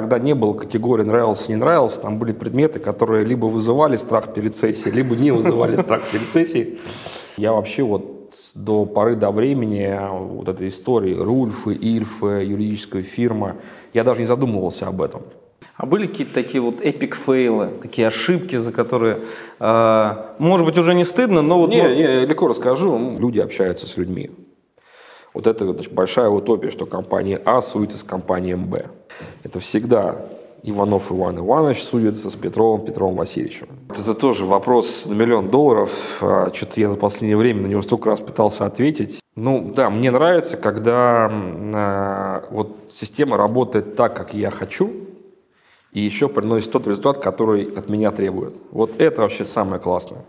тогда не было категории нравился, не нравился. Там были предметы, которые либо вызывали страх перед сессией, либо не вызывали страх перед сессией. Я вообще вот до поры до времени вот этой истории Рульфы, Ильфы, юридическая фирма, я даже не задумывался об этом. А были какие-то такие вот эпик фейлы, такие ошибки, за которые, э, может быть, уже не стыдно, но вот... Не, не, легко расскажу. Люди общаются с людьми. Вот это значит, большая утопия, что компания А судится с компанией Б. Это всегда Иванов Иван Иванович судится с Петровым Петровым Васильевичем. Это тоже вопрос на миллион долларов. А, Что-то я за последнее время на него столько раз пытался ответить. Ну да, мне нравится, когда э, вот система работает так, как я хочу, и еще приносит тот результат, который от меня требует. Вот это вообще самое классное.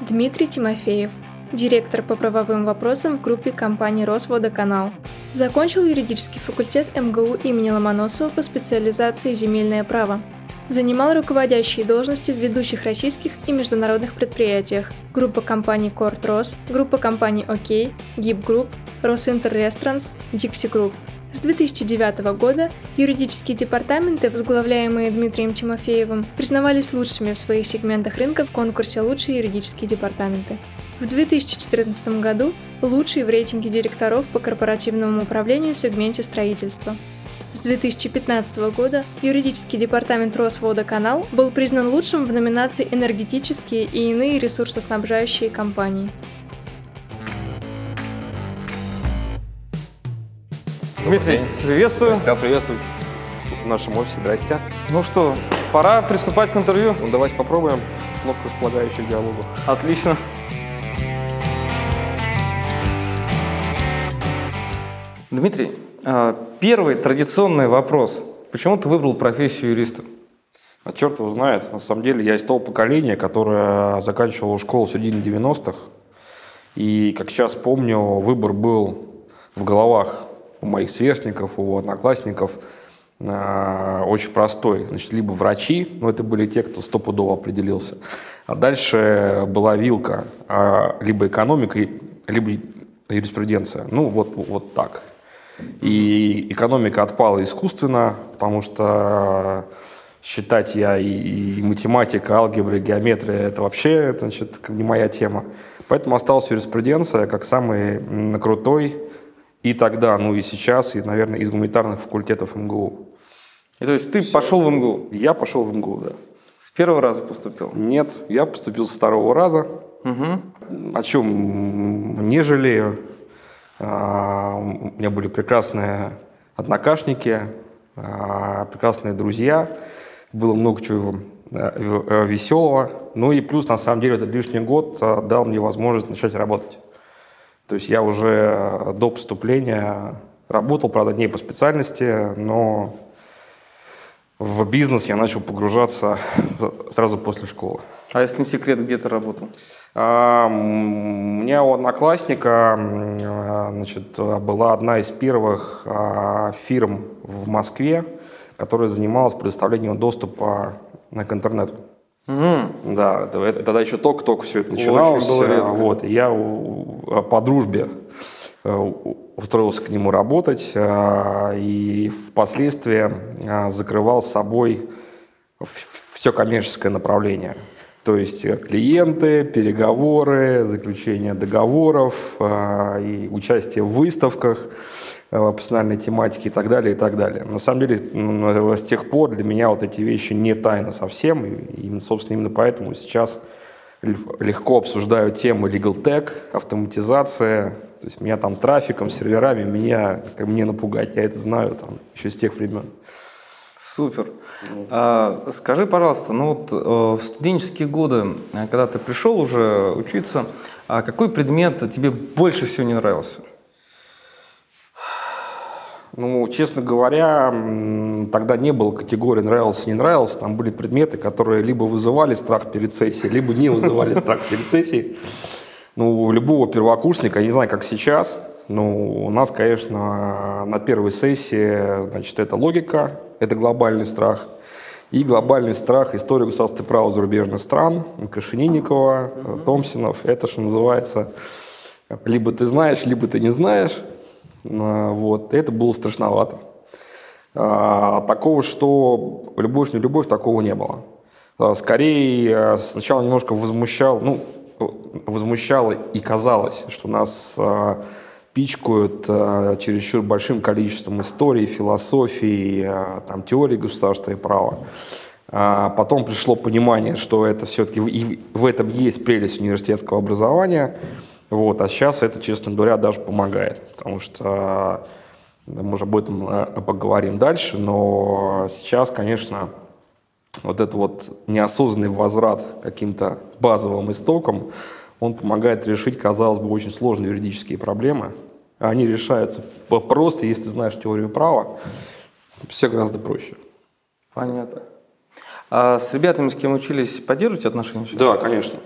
Дмитрий Тимофеев, директор по правовым вопросам в группе компаний «Росводоканал». Закончил юридический факультет МГУ имени Ломоносова по специализации «Земельное право». Занимал руководящие должности в ведущих российских и международных предприятиях. Группа компаний Кортрос, группа компаний ОК, ГИП Групп, Росинтер Ресторантс, Дикси Групп. С 2009 года юридические департаменты, возглавляемые Дмитрием Тимофеевым, признавались лучшими в своих сегментах рынка в конкурсе «Лучшие юридические департаменты». В 2014 году лучший в рейтинге директоров по корпоративному управлению в сегменте строительства. С 2015 года юридический департамент Росводоканал был признан лучшим в номинации «Энергетические и иные ресурсоснабжающие компании». Дмитрий, приветствую. Хотел приветствовать в нашем офисе. Здрасте. Ну что, пора приступать к интервью. Ну, давайте попробуем установку располагающую к диалогу. Отлично. Дмитрий, э, первый традиционный вопрос. Почему ты выбрал профессию юриста? А черт его знает. На самом деле я из того поколения, которое заканчивало школу в середине 90-х. И, как сейчас помню, выбор был в головах у моих сверстников, у одноклассников э, очень простой. Значит, либо врачи, но это были те, кто стопудово определился. А дальше была вилка, э, либо экономика, либо юриспруденция. Ну, вот, вот так. И экономика отпала искусственно, потому что считать я и, и математика, алгебра, и геометрия – это вообще значит, не моя тема. Поэтому осталась юриспруденция как самый крутой и тогда, ну и сейчас, и, наверное, из гуманитарных факультетов МГУ. И то есть ты пошел в МГУ? Я пошел в МГУ, да. С первого раза поступил? Нет, я поступил с второго раза. Угу. О чем не жалею. А, у меня были прекрасные однокашники, а, прекрасные друзья. Было много чего э, веселого. Ну и плюс, на самом деле, этот лишний год а, дал мне возможность начать работать. То есть я уже до поступления работал, правда, не по специальности, но в бизнес я начал погружаться сразу после школы. А если не секрет, где ты работал? А, у меня у одноклассника значит, была одна из первых а, фирм в Москве, которая занималась предоставлением доступа к интернету. Угу. Да, это, тогда еще только-только все это начиналось. Очень было редко. Вот, я по дружбе устроился к нему работать, э, и впоследствии э, закрывал с собой все коммерческое направление. То есть клиенты, переговоры, заключение договоров и участие в выставках профессиональной тематики и так далее, и так далее. На самом деле, с тех пор для меня вот эти вещи не тайны совсем, и, собственно, именно поэтому сейчас легко обсуждаю темы legal tech, автоматизация, то есть меня там трафиком, серверами, меня как мне напугать, я это знаю там еще с тех времен. Супер. А, скажи, пожалуйста, ну вот э, в студенческие годы, э, когда ты пришел уже учиться, а какой предмет тебе больше всего не нравился? Ну, честно говоря, тогда не было категории нравился, не нравился. Там были предметы, которые либо вызывали страх перед сессией, либо не вызывали страх перед сессией. Ну, у любого первокурсника, я не знаю, как сейчас, но у нас, конечно, на первой сессии, значит, это логика, это глобальный страх. И глобальный страх истории государства права зарубежных стран, Кашининникова, Томсинов, это, что называется, Либо ты знаешь, либо ты не знаешь. А, вот. Это было страшновато. А, такого, что любовь, не любовь, такого не было. А, скорее, сначала немножко возмущал, ну, возмущало и казалось, что нас пичкают чересчур большим количеством истории, философии, там, теории государства и права. потом пришло понимание, что это все-таки и в этом есть прелесть университетского образования – вот, а сейчас это, честно говоря, даже помогает, потому что мы уже об этом э, поговорим дальше, но сейчас, конечно, вот этот вот неосознанный возврат каким-то базовым истокам, он помогает решить, казалось бы, очень сложные юридические проблемы. Они решаются просто, если ты знаешь теорию права, все гораздо проще. Понятно. А с ребятами, с кем учились, поддерживаете отношения? Да, конечно.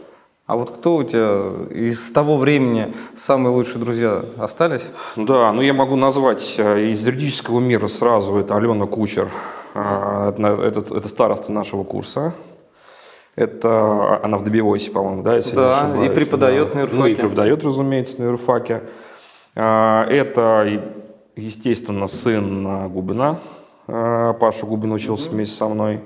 А вот кто у тебя из того времени самые лучшие друзья остались? Да, ну я могу назвать э, из юридического мира сразу. Это Алена Кучер, э, это, это староста нашего курса. Это она в Добивойсе, по-моему, да, если да, не ошибаюсь. и преподает да. на юрфаке. Ну и преподает, разумеется, на юрфаке. Э, это, естественно, сын Губина. Паша Губин учился вместе со мной.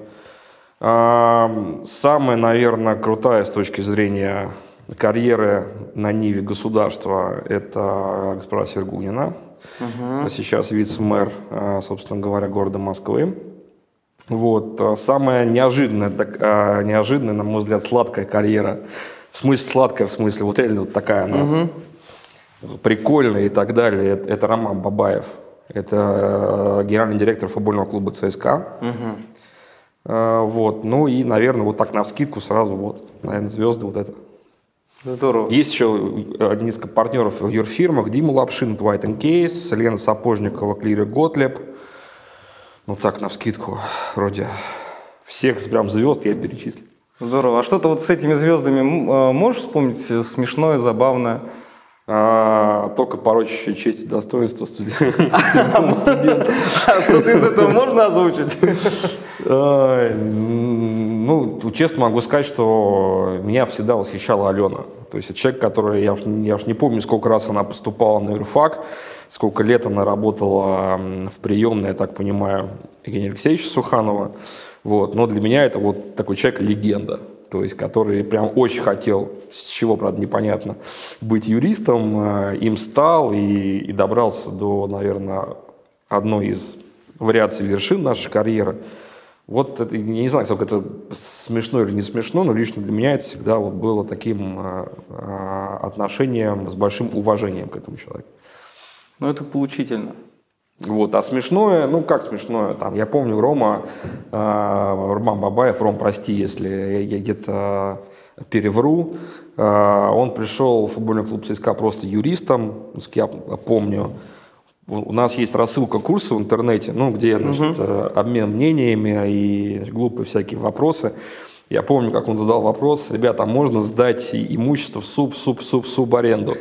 Самая, наверное, крутая с точки зрения карьеры на Ниве государства – это госпожа Сергунина. Угу. Сейчас вице-мэр, а, собственно говоря, города Москвы. Вот. А, самая неожиданная, так, а, неожиданная, на мой взгляд, сладкая карьера. В смысле сладкая, в смысле вот реально вот такая она угу. прикольная и так далее. Это, это Роман Бабаев. Это генеральный директор футбольного клуба ЦСКА. Угу. А, вот. Ну и, наверное, вот так на вскидку сразу вот, наверное, звезды вот это. Здорово. Есть еще э, несколько партнеров в юрфирмах. Дима Лапшин, White Case, Лена Сапожникова, Клири Готлеб. Ну так, на вскидку, вроде всех прям звезд я перечислил. Здорово. А что-то вот с этими звездами э, можешь вспомнить смешное, забавное? А, только порочащее честь и достоинство студента. А что-то из этого можно озвучить? Ну, честно могу сказать, что меня всегда восхищала Алена. То есть человек, который, я уж, я уж не помню, сколько раз она поступала на юрфак, сколько лет она работала в приемной, я так понимаю, Евгения Алексеевича Суханова. Вот. Но для меня это вот такой человек легенда то есть который прям очень хотел, с чего, правда, непонятно, быть юристом, э, им стал и, и добрался до, наверное, одной из вариаций вершин нашей карьеры. Вот это, я не знаю, сколько это смешно или не смешно, но лично для меня это всегда вот было таким э, э, отношением с большим уважением к этому человеку. Ну, это поучительно. Вот, а смешное, ну как смешное, там, я помню Рома, э, Роман Бабаев, Ром, прости, если я где-то перевру, э, он пришел в футбольный клуб ЦСКА просто юристом, я помню, у нас есть рассылка курса в интернете, ну, где значит, угу. обмен мнениями и глупые всякие вопросы. Я помню, как он задал вопрос, ребята, а можно сдать имущество в суп, суп, суп, суп аренду?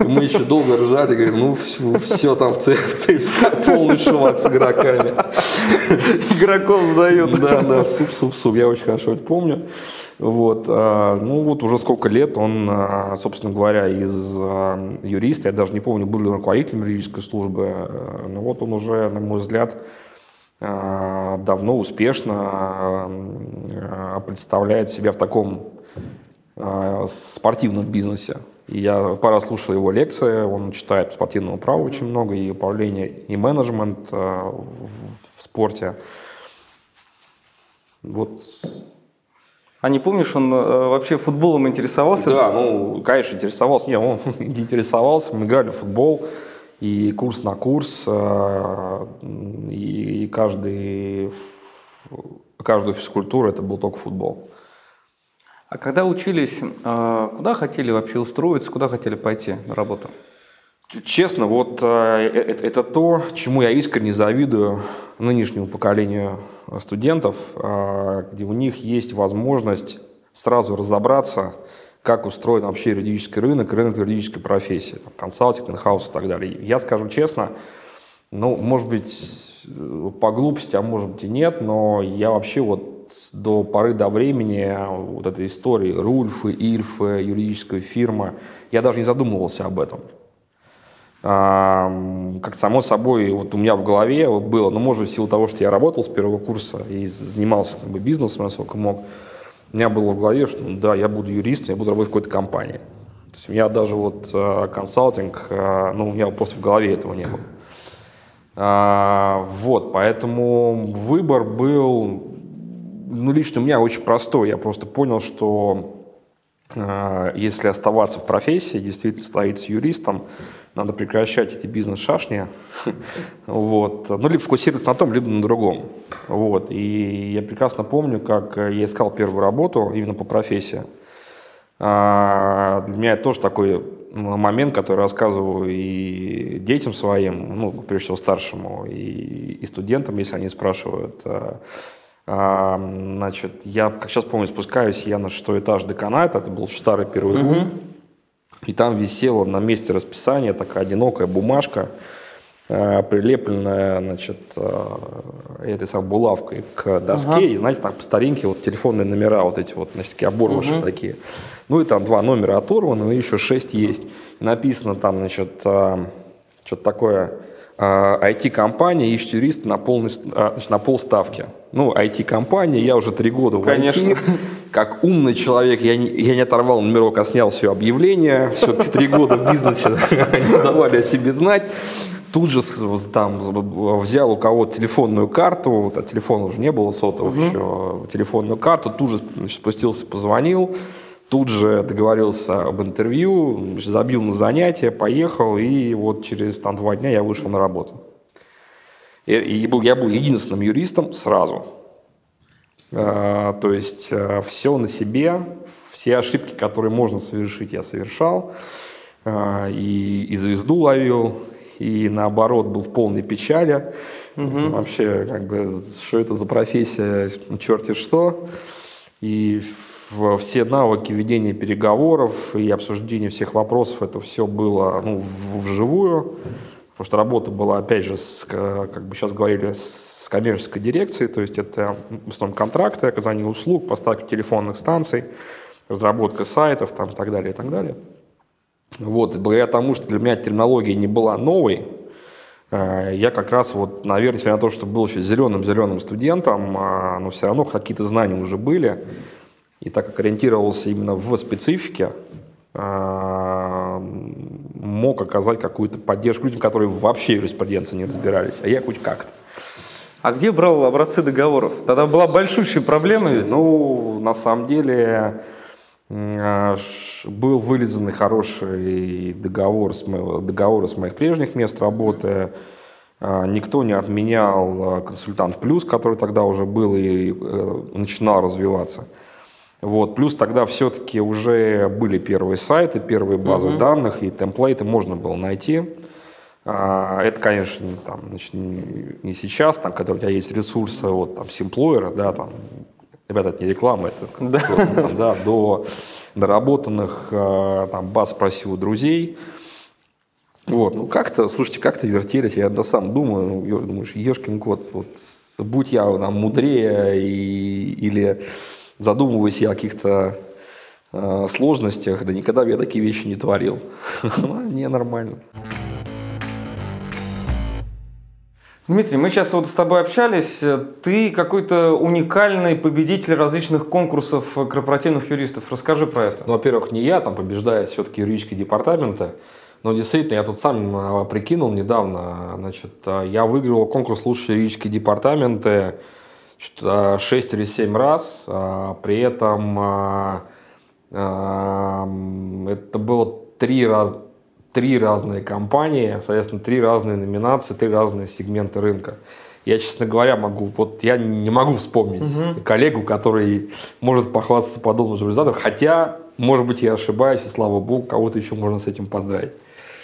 И мы еще долго ржали, говорим, ну все, все там в, в ЦСКА полный швак с игроками. Игроков сдают. Да, да, суп, суп, суп, я очень хорошо это помню. Вот, а, ну вот уже сколько лет он, а, собственно говоря, из а, юриста, я даже не помню, был ли он руководителем юридической службы, но вот он уже, на мой взгляд, давно успешно э, представляет себя в таком э, спортивном бизнесе. И я пора слушал его лекции, он читает спортивного права очень много, и управление, и менеджмент в спорте. Вот. А не помнишь, он вообще футболом интересовался? Да, ну, конечно, интересовался. Не, он интересовался, мы играли в футбол и курс на курс, э, и каждый, каждую физкультуру это был только футбол. А когда учились, э, куда хотели вообще устроиться, куда хотели пойти на работу? Честно, вот э, это, это то, чему я искренне завидую нынешнему поколению студентов, где у них есть возможность сразу разобраться, как устроен вообще юридический рынок, рынок юридической профессии, там, консалтинг, инхаус и так далее. Я скажу честно, ну, может быть, по глупости, а может быть и нет, но я вообще вот до поры до времени вот этой истории Рульфы, Ильфы, юридическая фирма, я даже не задумывался об этом. Как само собой, вот у меня в голове было, ну, может, в силу того, что я работал с первого курса и занимался как бы, бизнесом, насколько мог, у меня было в голове, что ну, да, я буду юристом, я буду работать в какой-то компании. То есть у меня даже вот э, консалтинг, э, ну, у меня просто в голове этого не было. А, вот, поэтому выбор был, ну, лично у меня очень простой. Я просто понял, что э, если оставаться в профессии, действительно становиться юристом, надо прекращать эти бизнес-шашни, вот, ну, либо фокусироваться на том, либо на другом, вот, и я прекрасно помню, как я искал первую работу именно по профессии, а, для меня это тоже такой момент, который рассказываю и детям своим, ну, прежде всего старшему, и, и студентам, если они спрашивают. А, а, значит, я, как сейчас помню, спускаюсь я на шестой этаж деканата, это был старый первый uh-huh. И там висела на месте расписания такая одинокая бумажка, э, прилепленная, значит, э, этой самой булавкой к доске. Ага. И, знаете, там по старинке вот телефонные номера вот эти вот, значит, такие оборвыши угу. такие. Ну и там два номера оторваны, и еще шесть есть. И написано там, значит, э, что-то такое IT-компания ищет юриста на, полный, значит, на полставки. Ну, IT-компания, я уже три года в Конечно. IT. Как умный человек, я не, я не оторвал номерок, а снял все объявление. Все-таки три года в бизнесе не давали о себе знать. Тут же там взял у кого-то телефонную карту, а телефона уже не было сотовых угу. еще, телефонную карту, тут же значит, спустился, позвонил, тут же договорился об интервью, забил на занятие, поехал, и вот через там, два дня я вышел на работу. И, и был, я был единственным юристом сразу. А, то есть а, все на себе, все ошибки, которые можно совершить, я совершал. А, и, и звезду ловил, и наоборот был в полной печали. Угу. Вообще, как бы, что это за профессия, черти что. И все навыки ведения переговоров и обсуждения всех вопросов, это все было ну, вживую, потому что работа была, опять же, с, как бы сейчас говорили, с коммерческой дирекцией, то есть это в основном контракты, оказание услуг, поставка телефонных станций, разработка сайтов там, и так далее, и так далее. Вот, и благодаря тому, что для меня терминология не была новой, э, я как раз вот, наверное, несмотря на то, что был еще зеленым-зеленым студентом, а, но все равно какие-то знания уже были. И так как ориентировался именно в специфике, а, мог оказать какую-то поддержку людям, которые вообще в юриспруденции не разбирались, а я хоть как-то. А где брал образцы договоров? Тогда была большущая проблема ведь? Ну, на самом деле, а, был вылизанный хороший договор с, моего, договор с моих прежних мест работы. А, никто не отменял консультант плюс, который тогда уже был и э, начинал развиваться. Вот. Плюс тогда все-таки уже были первые сайты, первые базы угу. данных, и темплейты можно было найти. А, это, конечно, там, значит, не сейчас, там, когда у тебя есть ресурсы от там, Simployer, да, там, ребята, это не реклама, это да. Просто, там, да, до доработанных а, там, баз спросил у друзей. Вот, ну как-то, слушайте, как-то вертелись, я да сам думаю, ну, думаешь, ешкин кот, вот, будь я там мудрее и, или задумываясь я о каких-то э, сложностях, да никогда бы я такие вещи не творил. Не нормально. Дмитрий, мы сейчас вот с тобой общались. Ты какой-то уникальный победитель различных конкурсов корпоративных юристов. Расскажи про это. Ну, во-первых, не я, там побеждает все-таки юридические департаменты. Но действительно, я тут сам а, прикинул недавно. Значит, а, я выиграл конкурс «Лучшие юридические департаменты» 6 или 7 раз. А, при этом а, а, это было три, раз, три разные компании, соответственно, три разные номинации, три разные сегменты рынка. Я, честно говоря, могу, вот я не могу вспомнить угу. коллегу, который может похвастаться подобным результатом, хотя, может быть, я ошибаюсь, и слава богу, кого-то еще можно с этим поздравить.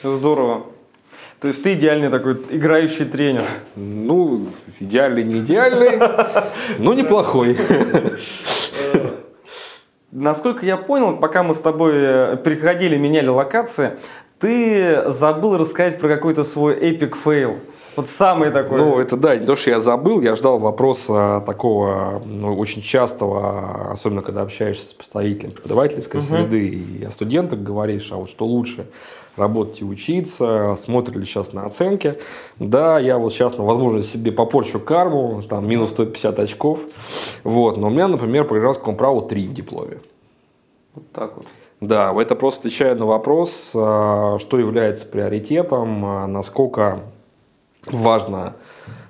Здорово. То есть ты идеальный такой играющий тренер. Ну, идеальный, не идеальный, но неплохой. Насколько я понял, пока мы с тобой э, приходили, меняли локации, ты забыл рассказать про какой-то свой epic fail. Вот самый такой. Ну, это да, не то, что я забыл, я ждал вопроса такого ну, очень частого, особенно когда общаешься с представителем преподавательской uh-huh. среды и о студентах говоришь, а вот что лучше, работать и учиться, смотрят ли сейчас на оценки. Да, я вот сейчас, ну, возможно, себе попорчу карму, там, минус 150 очков. Вот. Но у меня, например, по гражданскому праву 3 в дипломе. Вот так вот. Да, это просто отвечает на вопрос, а, что является приоритетом, а, насколько важно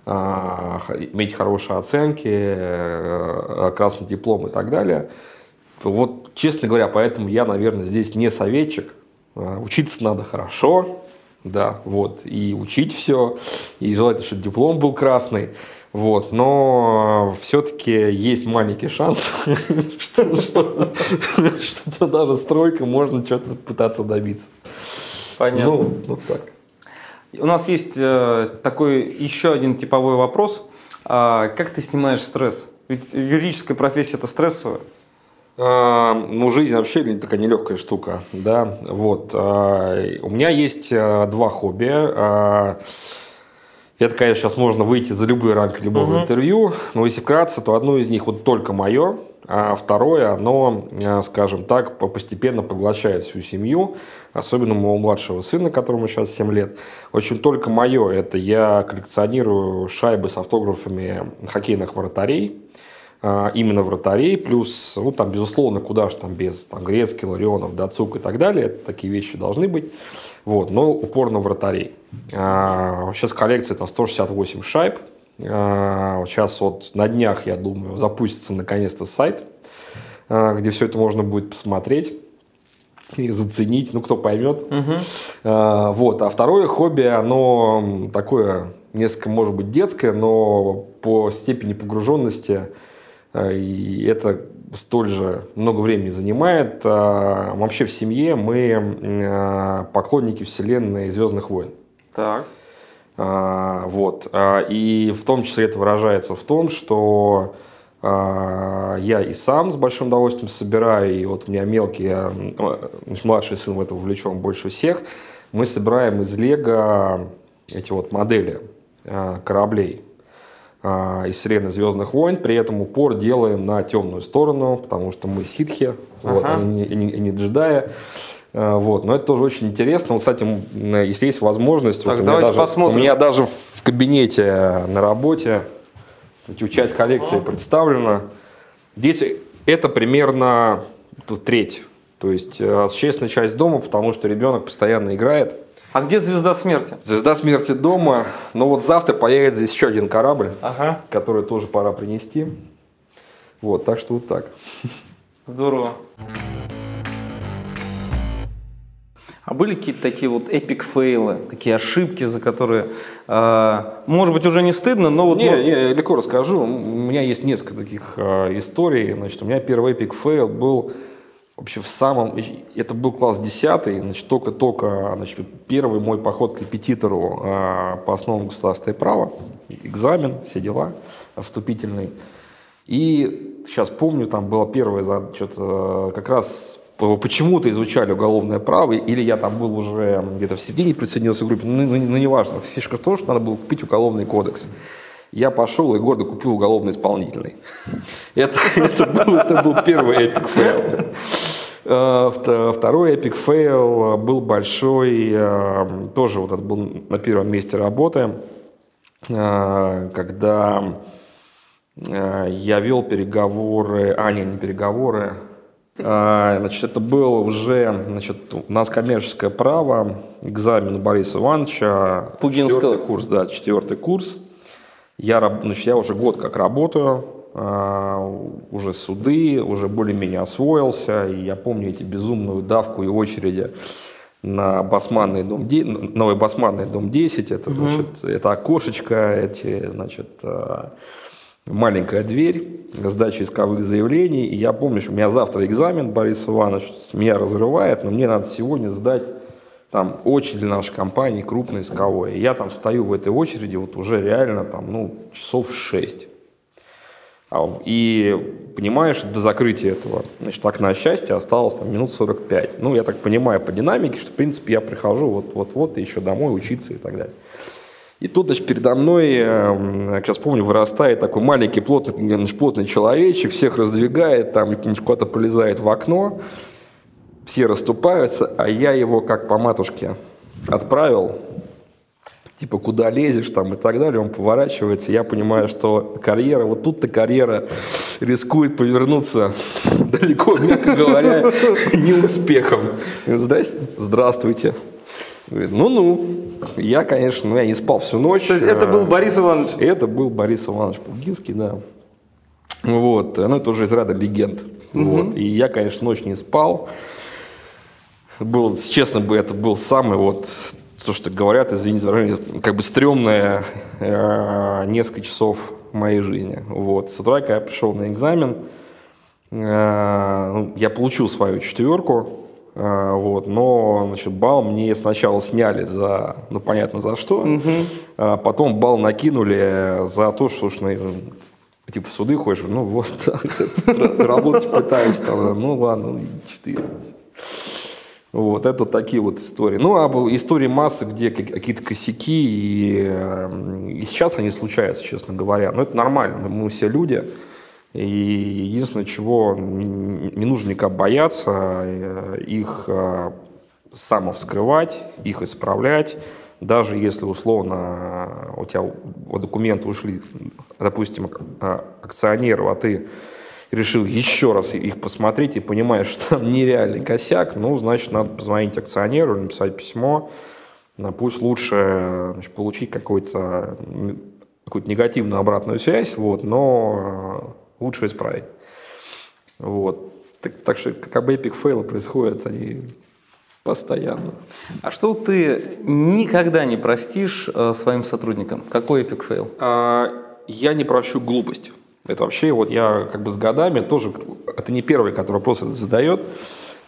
а, иметь хорошие оценки, э, красный диплом и так далее. Вот, честно говоря, поэтому я, наверное, здесь не советчик. Учиться надо хорошо, да, вот, и учить все, и желательно, чтобы диплом был красный. Вот, но все-таки есть маленький шанс, что, даже стройка можно что-то пытаться добиться. Понятно. Ну, вот так. У нас есть э, такой еще один типовой вопрос. А, как ты снимаешь стресс? Ведь юридическая профессия это стрессовая. А, ну, жизнь вообще такая нелегкая штука, да. Вот. А, у меня есть а, два хобби. Это, конечно, сейчас можно выйти за любые рамки любого uh-huh. интервью, но если вкратце, то одно из них вот только мое, а второе, оно, э, скажем так, постепенно поглощает всю семью, особенно моего младшего сына, которому сейчас 7 лет. В общем, только мое, это я коллекционирую шайбы с автографами хоккейных вратарей, а, именно вратарей, плюс, ну, там, безусловно, куда же там без там, Грецкий, Ларионов, Дацук и так далее, это такие вещи должны быть. Вот, но упор на вратарей. Сейчас а, коллекция там 168 шайб. Сейчас а, вот на днях, я думаю, запустится наконец-то сайт, а, где все это можно будет посмотреть и заценить, ну, кто поймет. Угу. Вот. А второе хобби, оно такое несколько, может быть, детское, но по степени погруженности и это столь же много времени занимает. А, вообще в семье мы а, поклонники вселенной Звездных войн. Так. А, вот. И в том числе это выражается в том, что я и сам с большим удовольствием собираю, и вот у меня мелкий, младший сын в это вовлечен больше всех, мы собираем из лего эти вот модели кораблей из вселенной Звездных войн, при этом упор делаем на темную сторону, потому что мы ситхи, ага. вот, они не, не, не джедаи. А, вот. Но это тоже очень интересно. Вот, кстати, если есть возможность, так, вот давайте у, меня даже, посмотрим. у меня даже в кабинете на работе часть коллекции представлена. Здесь это примерно треть. То есть э, существенная часть дома, потому что ребенок постоянно играет. А где звезда смерти? Звезда смерти дома. Но вот завтра появится здесь еще один корабль, ага. который тоже пора принести. Вот, так что вот так. Здорово. А были какие-то такие вот epic fail ы, такие ошибки, за которые, э, может быть, уже не стыдно, но вот... Не, не, я легко расскажу. У меня есть несколько таких э, историй. Значит, у меня первый epic fail был Вообще в самом... Это был класс 10, значит, только-только значит, первый мой поход к репетитору э, по основам государства и права, экзамен, все дела, вступительный. И сейчас помню, там было первое, что-то как раз почему-то изучали уголовное право, или я там был уже где-то в середине присоединился к группе, ну, ну, ну неважно. Фишка в том, что надо было купить уголовный кодекс я пошел и гордо купил уголовно исполнительный. Это, это, был, это был первый epic fail. Э, второй epic fail был большой, э, тоже вот это был на первом месте работы, э, когда я вел переговоры, а, не, не переговоры, Значит, это было уже, значит, у нас коммерческое право, экзамен Бориса Ивановича. Пугинского. Четвертый курс, да, четвертый курс. Я, значит, я уже год как работаю, уже суды, уже более-менее освоился, и я помню эти безумную давку и очереди на Басманный дом, новый Басманный дом 10, это, угу. значит, это окошечко, эти, значит, а, маленькая дверь, сдача исковых заявлений, и я помню, что у меня завтра экзамен, Борис Иванович меня разрывает, но мне надо сегодня сдать там очередь нашей компании крупная исковая. И я там стою в этой очереди вот уже реально там, ну, часов 6. А, и понимаешь, до закрытия этого значит, окна счастья осталось там, минут 45. Ну, я так понимаю по динамике, что, в принципе, я прихожу вот-вот-вот и еще домой учиться и так далее. И тут, значит, передо мной, сейчас помню, вырастает такой маленький плотный, значит, плотный человечек, всех раздвигает, там куда-то полезает в окно, все расступаются, а я его как по матушке отправил типа, куда лезешь там и так далее, он поворачивается, я понимаю, что карьера, вот тут-то карьера рискует повернуться далеко, мягко говоря, не успехом. Здрасте, здравствуйте. Говорит, ну-ну, я, конечно, ну, я не спал всю ночь. То есть это был Борис Иванович? Это был Борис Иванович Пугинский, да. Вот, ну это уже из ряда легенд. Угу. Вот, и я, конечно, ночь не спал. Был, честно бы, это был самый вот то, что говорят, извините, как бы стрёмное э, несколько часов моей жизни. Вот. С утра, когда я пришел на экзамен, э, ну, я получил свою четверку, э, вот, но значит, балл мне сначала сняли за, ну понятно за что, угу. а потом балл накинули за то, что уж, ну, типа в суды ходишь, ну вот так, работать пытаюсь, там, ну ладно, четыре. Вот, это такие вот истории. Ну, а истории массы, где какие-то косяки, и, э, и сейчас они случаются, честно говоря. Но это нормально, мы все люди. И единственное, чего не нужно никак бояться, э, их э, самовскрывать, их исправлять, даже если условно у тебя документы ушли, допустим, акционеру, а ты решил еще раз их посмотреть и понимаешь, что там нереальный косяк, ну, значит, надо позвонить акционеру, написать письмо, ну, пусть лучше значит, получить какую-то какую-то негативную обратную связь, вот, но э, лучше исправить. Вот. Так, так что как бы epic fail ы происходят, они постоянно. А что ты никогда не простишь э, своим сотрудникам? Какой epic fail? А, я не прощу глупость. Это вообще, вот я как бы с годами тоже, это не первый, который вопрос это задает,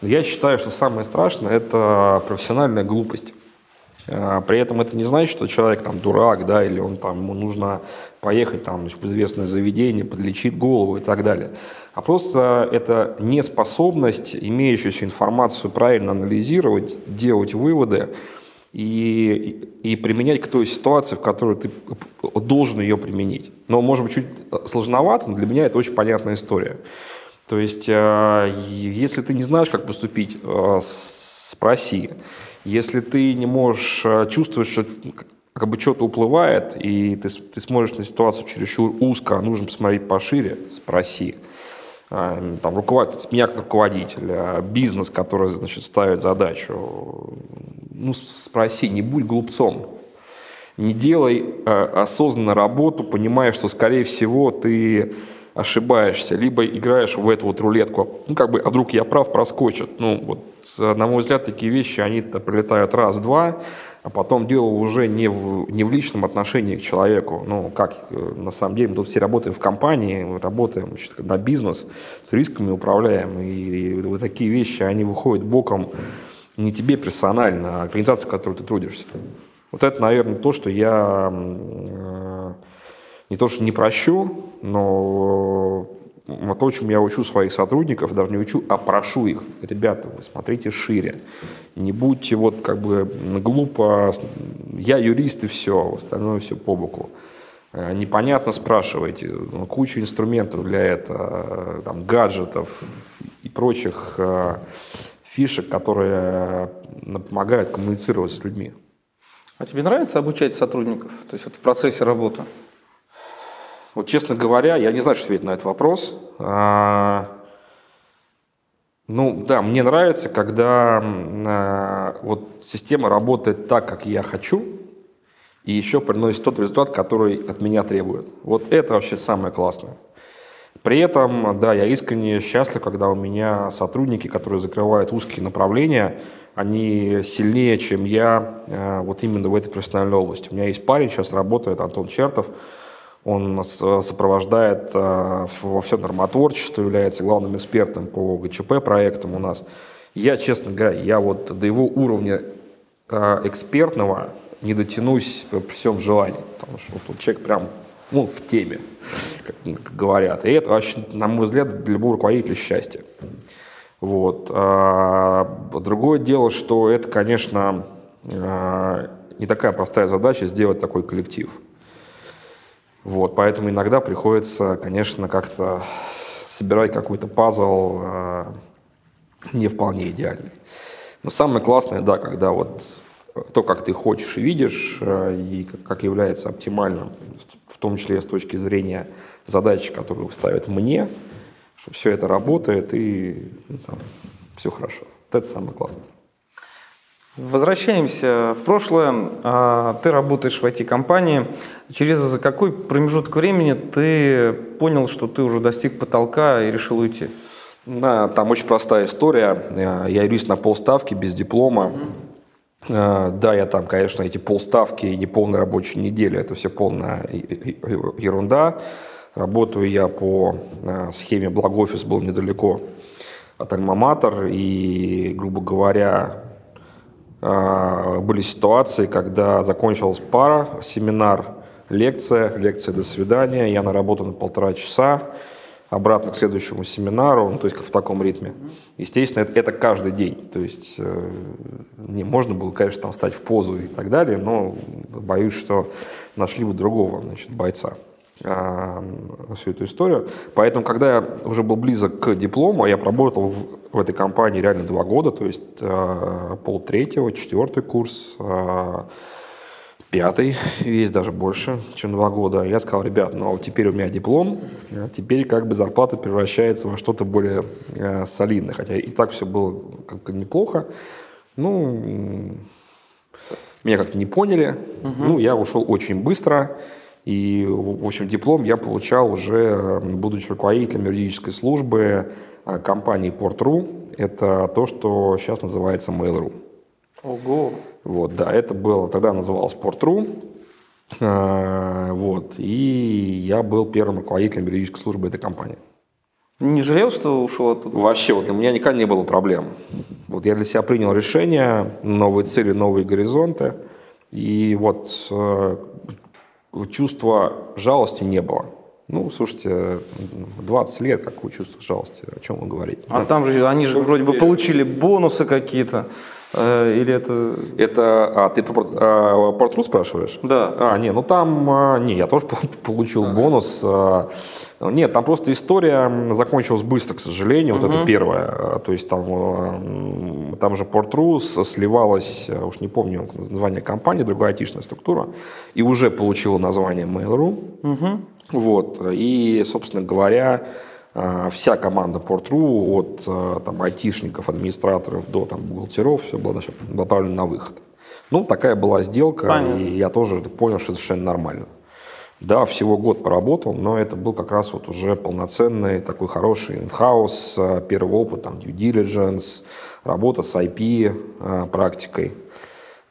я считаю, что самое страшное – это профессиональная глупость. А, при этом это не значит, что человек там дурак, да, или он там, ему нужно поехать там в известное заведение, подлечить голову и так далее. А просто это неспособность имеющуюся информацию правильно анализировать, делать выводы, и, и применять к той ситуации, в которой ты должен ее применить. Но, может быть, чуть сложновато, но для меня это очень понятная история. То есть, э, если ты не знаешь, как поступить, э, спроси. Если ты не можешь э, чувствовать, что как бы что-то уплывает, и ты, ты смотришь на ситуацию чересчур узко, а нужно посмотреть пошире, спроси. Там, руководитель, меня как руководитель, бизнес, который значит, ставит задачу, ну, спроси, не будь глупцом. Не делай э, осознанно работу, понимая, что, скорее всего, ты ошибаешься, либо играешь в эту вот рулетку. Ну, как бы, а вдруг я прав, проскочит. Ну, вот, на мой взгляд, такие вещи, они прилетают раз-два, а потом дело уже не в, не в личном отношении к человеку. Ну, как, э, на самом деле, мы тут все работаем в компании, работаем значит, на бизнес, с рисками управляем, и, и вот такие вещи, они выходят боком не тебе персонально, а организации, в которой ты трудишься. Вот это, наверное, то, что я э, не то, что не прощу, но э, то, чем я учу своих сотрудников, даже не учу, а прошу их. Ребята, вы смотрите шире. Не будьте вот как бы глупо, я юрист и все, остальное все по боку. Э, непонятно спрашивайте, ну, куча инструментов для этого, там, гаджетов и прочих фишек, которые э, помогают коммуницировать с людьми. А тебе нравится обучать сотрудников, то есть вот в процессе работы? Вот честно говоря, я не знаю, что ответить на этот вопрос. А, ну да, мне нравится, когда а, вот система работает так, как я хочу, и еще приносит тот результат, который от меня требует. Вот это вообще самое классное. При этом, да, я искренне счастлив, когда у меня сотрудники, которые закрывают узкие направления, они сильнее, чем я э, вот именно в этой профессиональной области. У меня есть парень, сейчас работает, Антон Чертов, он э, сопровождает э, во все нормотворчество, является главным экспертом по ГЧП проектам у нас. Я, честно говоря, я вот до его уровня экспертного не дотянусь при всем желании, потому что вот, человек прям ну, в теме, как говорят. И это вообще, на мой взгляд, для любого руководителя счастье. Вот. А другое дело, что это, конечно, не такая простая задача сделать такой коллектив. Вот, поэтому иногда приходится, конечно, как-то собирать какой-то пазл э, не вполне идеальный. Но самое классное, да, когда вот то, как ты хочешь и видишь, э, и как является оптимальным, в том числе с точки зрения задач, которые ставят мне, что все это работает и ну, там, все хорошо. Вот это самое классное. Возвращаемся в прошлое. А, ты работаешь в IT-компании. Через какой промежуток времени ты понял, что ты уже достиг потолка и решил уйти? Да, там очень простая история. Я юрист на полставки, без диплома. Mm-hmm. Да, я там, конечно, эти полставки и неполные рабочие недели, это все полная ерунда. Работаю я по а, схеме Благофис, был недалеко от Альма-Матер, и, грубо говоря, а, были ситуации, когда закончилась пара, семинар, лекция, лекция «до свидания», я на работу на полтора часа, обратно к следующему семинару, ну, то есть в таком ритме. Естественно, это, это каждый день. То есть э, не можно было, конечно, там встать в позу и так далее, но боюсь, что нашли бы другого значит, бойца э, на всю эту историю. Поэтому, когда я уже был близок к диплому, я проработал в, в этой компании реально два года, то есть э, пол третьего, четвертый курс, э, пятый, весь даже больше, чем два года. Я сказал, ребят, ну а теперь у меня диплом, теперь как бы зарплата превращается во что-то более э, солидное. Хотя и так все было как бы неплохо. Ну, меня как-то не поняли. Угу. Ну, я ушел очень быстро. И, в общем, диплом я получал уже, будучи руководителем юридической службы э, компании Port.ru. Это то, что сейчас называется Mail.ru. Ого! Вот, да, это было, тогда называлось Port.ru. Э, вот, и я был первым руководителем юридической службы этой компании. Не жалел, что ушел оттуда? Вообще, вот для меня никогда не было проблем. Вот я для себя принял решение, новые цели, новые горизонты. И вот э, чувства жалости не было. Ну, слушайте, 20 лет, какое чувство жалости, о чем вы говорите? А ну, там же, они же вроде бы получили бонусы какие-то. Э, или это... Это... А, ты про а, портру спрашиваешь? Да. А, не, ну там... А, не, я тоже получил а. бонус. А, нет, там просто история закончилась быстро, к сожалению. Вот угу. это первое. То есть там, там же Портру сливалась, уж не помню название компании, другая айтишная структура, и уже получила название Mail.ru. Угу. Вот. И, собственно говоря, а, вся команда Port.ru, от а, там, айтишников, администраторов до там, бухгалтеров, все было направлено на выход. Ну, такая была сделка, Понятно. и я тоже понял, что это совершенно нормально. Да, всего год поработал, но это был как раз вот уже полноценный такой хороший in-house, а, первый опыт, там, due diligence, работа с IP практикой.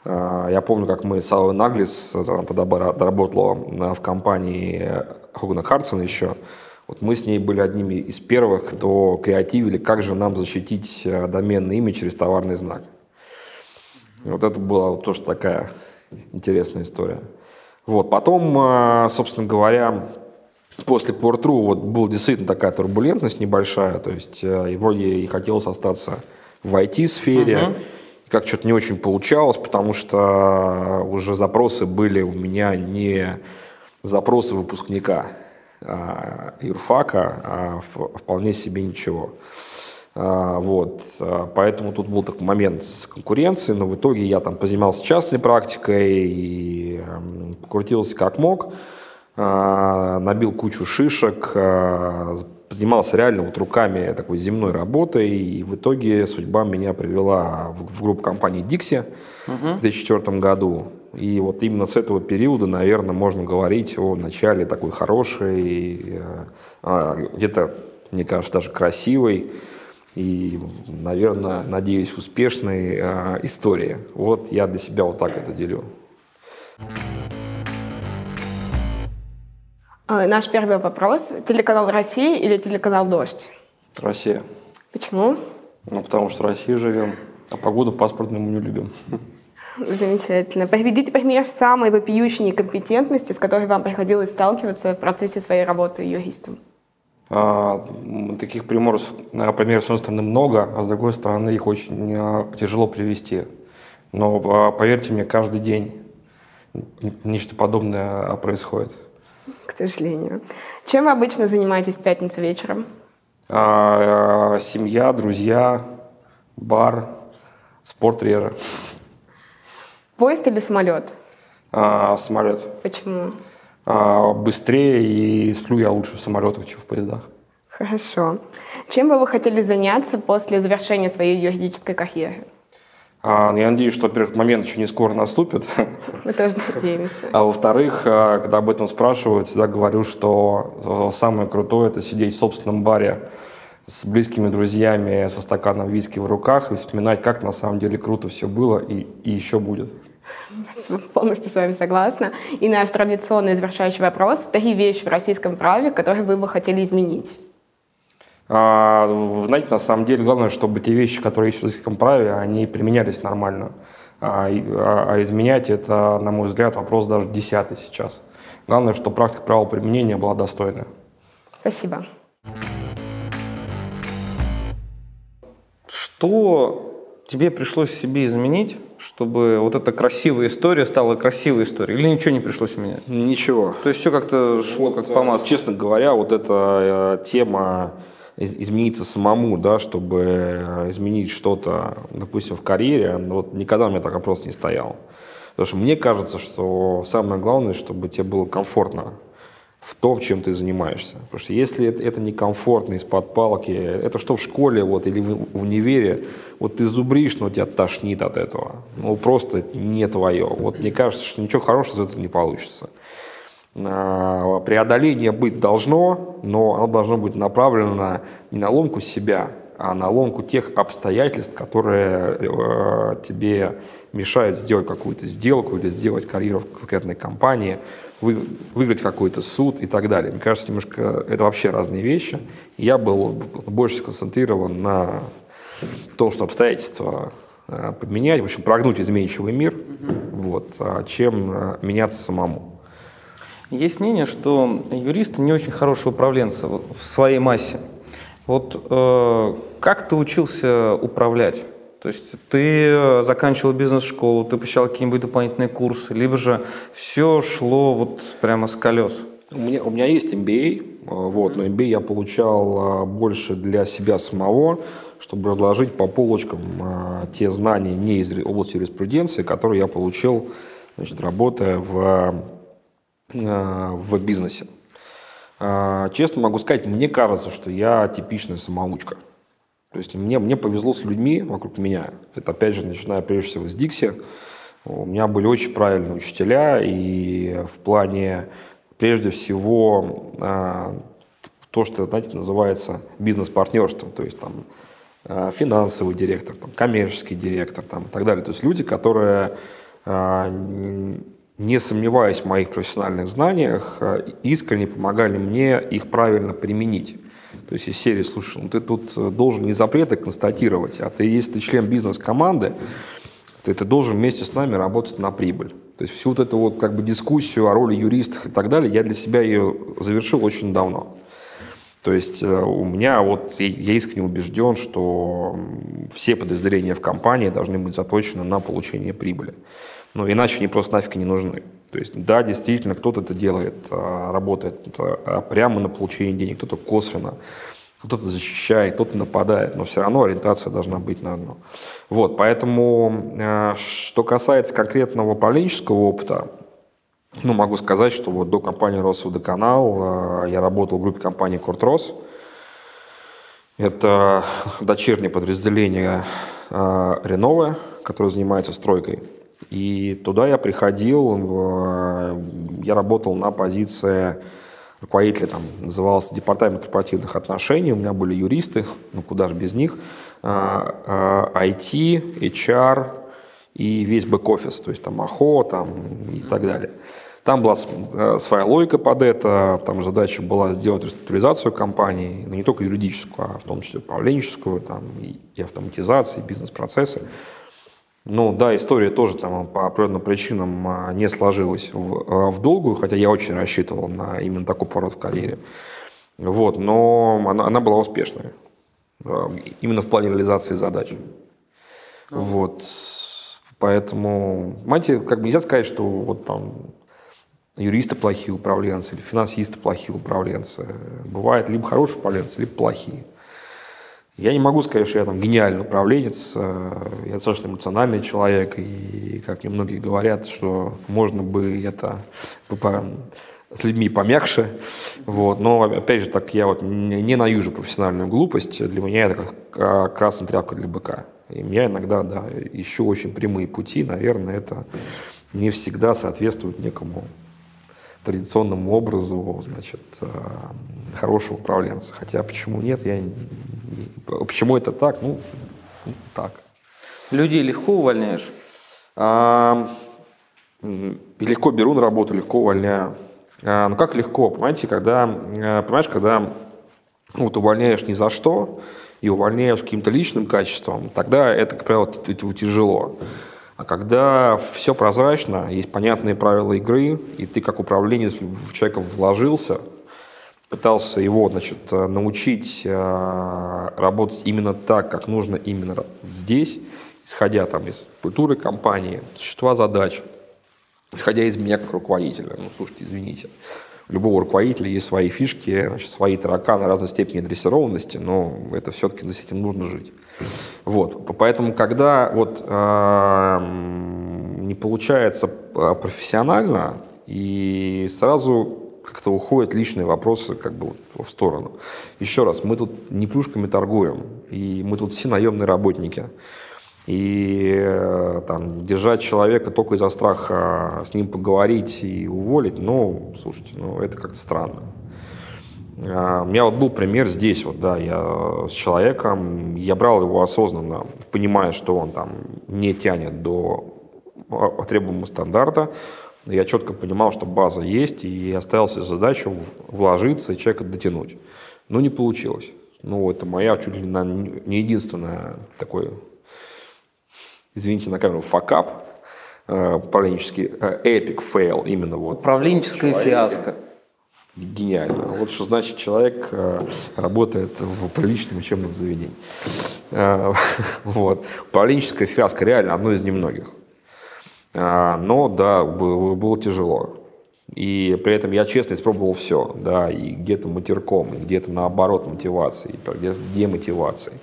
Я помню, как мы с Аллой Наглис, она тогда работала в компании Хогана Хартсона еще, вот мы с ней были одними из первых, кто креативили, как же нам защитить э, доменное имя через товарный знак. Вот это была тоже такая интересная история. Вот. Потом, э, собственно говоря, после Port.ru вот была действительно такая турбулентность небольшая, то есть э, и вроде и хотелось остаться в IT-сфере, uh-huh. как что-то не очень получалось, потому что уже запросы были у меня не запросы выпускника, а, юрфака а, вполне себе ничего. А, вот. Поэтому тут был такой момент с конкуренцией, но в итоге я там позанимался частной практикой и покрутился как мог, набил кучу шишек, занимался реально вот руками такой земной работой, и в итоге судьба меня привела в, в группу компании Dixie uh-huh. в 2004 году. И вот именно с этого периода, наверное, можно говорить о начале такой хорошей, э, а, где-то, мне кажется, даже красивой и, наверное, надеюсь, успешной э, истории. Вот я для себя вот так это делю. А, наш первый вопрос. Телеканал «Россия» или телеканал «Дождь»? Россия. Почему? Ну, потому что в России живем, а погоду паспортную мы не любим. Замечательно. Приведите пример самой вопиющей некомпетентности, с которой вам приходилось сталкиваться в процессе своей работы юристом. А, таких примеров, например, с одной стороны много, а с другой стороны их очень а, тяжело привести. Но а, поверьте мне, каждый день нечто подобное происходит. К сожалению. Чем вы обычно занимаетесь в пятницу вечером? А, семья, друзья, бар, спорт реже. Поезд или самолет? А, самолет. Почему? А, быстрее и сплю я лучше в самолетах, чем в поездах. Хорошо. Чем бы вы хотели заняться после завершения своей юридической карьеры? А, ну, я надеюсь, что, во-первых, момент еще не скоро наступит. Мы тоже надеемся. А во-вторых, а, когда об этом спрашивают, всегда говорю, что самое крутое – это сидеть в собственном баре с близкими друзьями со стаканом виски в руках и вспоминать, как на самом деле круто все было и, и еще будет. Полностью с вами согласна. И наш традиционный завершающий вопрос. Три вещи в российском праве, которые вы бы хотели изменить. А, знаете, на самом деле, главное, чтобы те вещи, которые есть в российском праве, они применялись нормально. А, а, а изменять это, на мой взгляд, вопрос даже десятый сейчас. Главное, чтобы практика правоприменения была достойная. Спасибо. Что тебе пришлось себе изменить, чтобы вот эта красивая история стала красивой историей? Или ничего не пришлось менять? Ничего. То есть все как-то шло как по маслу? Честно говоря, вот эта э, тема измениться самому, да, чтобы э, изменить что-то, допустим, в карьере, вот никогда у меня так вопрос не стоял. Потому что мне кажется, что самое главное, чтобы тебе было комфортно в том, чем ты занимаешься. Потому что если это, это некомфортно из-под палки, это что в школе вот, или в, в универе, вот ты зубришь, но тебя тошнит от этого. Ну, просто не твое. Вот мне кажется, что ничего хорошего из этого не получится. А, преодоление быть должно, но оно должно быть направлено не на ломку себя, а на ломку тех обстоятельств, которые э, тебе мешают сделать какую-то сделку или сделать карьеру в конкретной компании, вы, выиграть какой-то суд и так далее. Мне кажется, немножко это вообще разные вещи. Я был больше сконцентрирован на том, что обстоятельства э, поменять, в общем, прогнуть изменчивый мир, mm-hmm. вот, а чем э, меняться самому. Есть мнение, что юристы не очень хорошие управленцы в своей массе. Вот э, как ты учился управлять? То есть ты э, заканчивал бизнес-школу, ты посещал какие-нибудь дополнительные курсы, либо же все шло вот прямо с колес? У меня, у меня есть MBA, вот, но MBA я получал больше для себя самого, чтобы разложить по полочкам те знания не из области юриспруденции, которые я получил, значит, работая в, в бизнесе. Честно могу сказать, мне кажется, что я типичная самоучка. То есть мне, мне повезло с людьми вокруг меня. Это, опять же, начиная прежде всего с Дикси. У меня были очень правильные учителя, и в плане, прежде всего, а, то, что, знаете, называется бизнес-партнерством, то есть там а, финансовый директор, там, коммерческий директор там, и так далее. То есть люди, которые, а, не сомневаясь в моих профессиональных знаниях, искренне помогали мне их правильно применить. То есть из серии, слушай, ну ты тут э, должен не запреты констатировать, а ты, если ты член бизнес-команды, то ты должен вместе с нами работать на прибыль. То есть всю вот эту вот как бы дискуссию о роли юристов и так далее, я для себя ее завершил очень давно. То есть э, у меня вот, я искренне убежден, что все подразделения в компании должны быть заточены на получение прибыли. Но иначе они просто нафиг не нужны. То есть, да, действительно, кто-то это делает, а, работает а, прямо на получение денег, кто-то косвенно, кто-то защищает, кто-то нападает, но все равно ориентация должна быть на одно. Вот, поэтому, а, что касается конкретного управленческого опыта, ну, могу сказать, что вот до компании «Росводоканал» я работал в группе компании «Кортрос». Это дочернее подразделение Ренове, которое занимается стройкой. И туда я приходил, я работал на позиции руководителя, там назывался департамент корпоративных отношений, у меня были юристы, ну куда же без них, IT, а, а, HR и весь бэк-офис, то есть там АХО там, и так далее. Там была э, своя логика под это, там задача была сделать реструктуризацию компании, но не только юридическую, а в том числе управленческую, там, и, и автоматизацию, и бизнес-процессы. Ну да, история тоже там по определенным причинам а, не сложилась в, а, в долгую, хотя я очень рассчитывал на именно такой поворот в карьере. Вот, но она, она была успешной. А, именно в плане реализации задач. Вот. Поэтому, понимаете, как бы нельзя сказать, что вот там юристы плохие управленцы или финансисты плохие управленцы. Бывают либо хорошие управленцы, либо плохие. Я не могу сказать, что я там гениальный управленец, э, я достаточно эмоциональный человек, и, как мне многие говорят, что можно бы это с людьми помягче, вот, но, опять же, так я вот ненавижу профессиональную глупость, для меня это как красная тряпка для быка. И я иногда, да, ищу очень прямые пути, наверное, это не всегда соответствует некому традиционному образу, значит, э, хорошего управленца. Хотя почему нет, я почему это так, ну, так. Людей легко увольняешь? А, легко беру на работу, легко увольняю. А, ну как легко, понимаете, когда, э, понимаешь, когда ну, вот увольняешь ни за что и увольняешь каким-то личным качеством, тогда это, как правило, тяжело. А когда все прозрачно, есть понятные правила игры, и ты как управленец в человека вложился, пытался его значит, э, научить э, работать именно так, как нужно именно здесь, исходя там из культуры компании, существа задач, исходя из меня как руководителя. Ну, слушайте, извините. У любого руководителя есть свои фишки, значит, свои тараканы разной степени дрессированности, но это все-таки с этим нужно жить. Вот. Поэтому, когда вот, э, не получается э, профессионально, и сразу как-то уходят личные вопросы как бы в сторону. Еще раз, мы тут не плюшками торгуем, и мы тут все наемные работники. И э, там, держать человека только из-за страха с ним поговорить и уволить, ну, слушайте, ну, это как-то странно. А, у меня вот был пример здесь, вот, да, я с человеком, я брал его осознанно, понимая, что он там не тянет до а, требуемого стандарта, я четко понимал, что база есть, и оставил себе задачу вложиться и человека дотянуть. Но не получилось. Ну, это моя чуть ли не единственная такой извините на камеру, fuckup, э, управленческий epic fail именно вот. Управленческая фиаско. Гениально. Вот что значит человек э, работает в приличном учебном заведении. Э, вот. Управленческая фиаско реально одно из немногих. Но да, было, было тяжело. И при этом я честно испробовал все, да, и где-то матерком, и где-то наоборот мотивацией, где-то демотивацией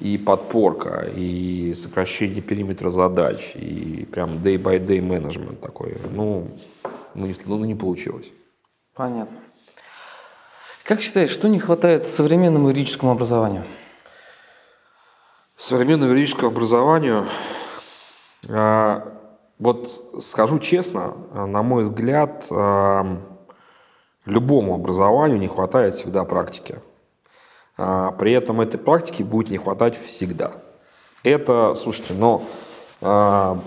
и подпорка, и сокращение периметра задач, и прям day-by-day менеджмент такой. Ну, ну, не, ну, не получилось. Понятно. Как считаешь, что не хватает современному юридическому образованию? Современному юридическому образованию, э, вот скажу честно, на мой взгляд, э, любому образованию не хватает всегда практики. А, при этом этой практики будет не хватать всегда. Это, слушайте, но а,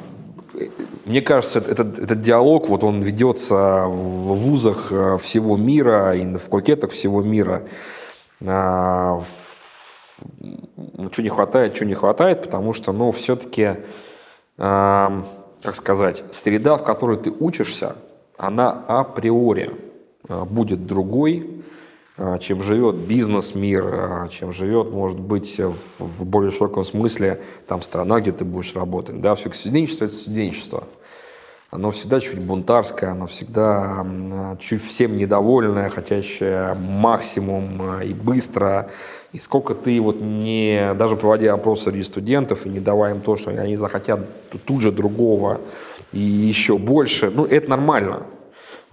мне кажется, этот, этот диалог, вот он ведется в вузах э, всего мира и на факультетах всего мира. А, что не хватает, что не хватает, потому что, ну, все-таки, как сказать, среда, в которой ты учишься, она априори будет другой, а, чем живет бизнес-мир, а, чем живет, может быть, в, в более широком смысле там страна, где ты будешь работать. Да, все студенчество – это студенчество. Оно всегда чуть бунтарское, оно всегда чуть всем недовольное, хотящее максимум и быстро. И сколько ты вот не, даже проводя опросы среди студентов и не давая им то, что они захотят тут же другого и еще больше, ну, это нормально.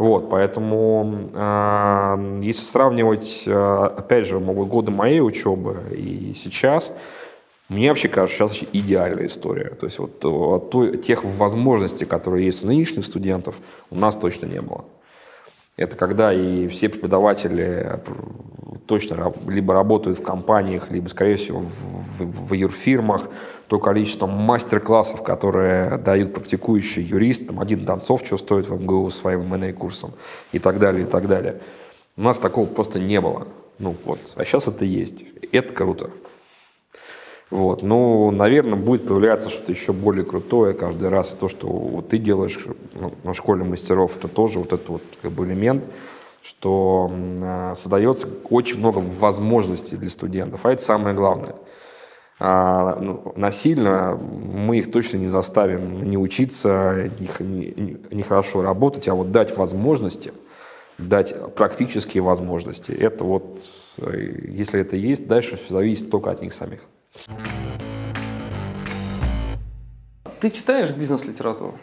Вот, поэтому, э, если сравнивать, э, опять же, годы моей учебы и сейчас, мне вообще кажется, сейчас идеальная история. То есть вот от той, тех возможностей, которые есть у нынешних студентов, у нас точно не было. Это когда и все преподаватели точно либо работают в компаниях, либо, скорее всего, в, в, в юрфирмах, то количество мастер-классов, которые дают практикующие юристы, там один Донцов, что стоит в МГУ своим МНА курсом и так далее, и так далее. У нас такого просто не было. Ну вот, а сейчас это есть. Это круто. Вот. Ну, наверное, будет появляться что-то еще более крутое каждый раз. И то, что вот ты делаешь ну, на школе мастеров, это тоже вот этот вот как бы элемент, что э, создается очень много возможностей для студентов. А это самое главное. А, ну, насильно мы их точно не заставим не учиться, не, хорошо работать, а вот дать возможности, дать практические возможности. Это вот, э, если это есть, дальше все зависит только от них самих. Ты читаешь бизнес-литературу?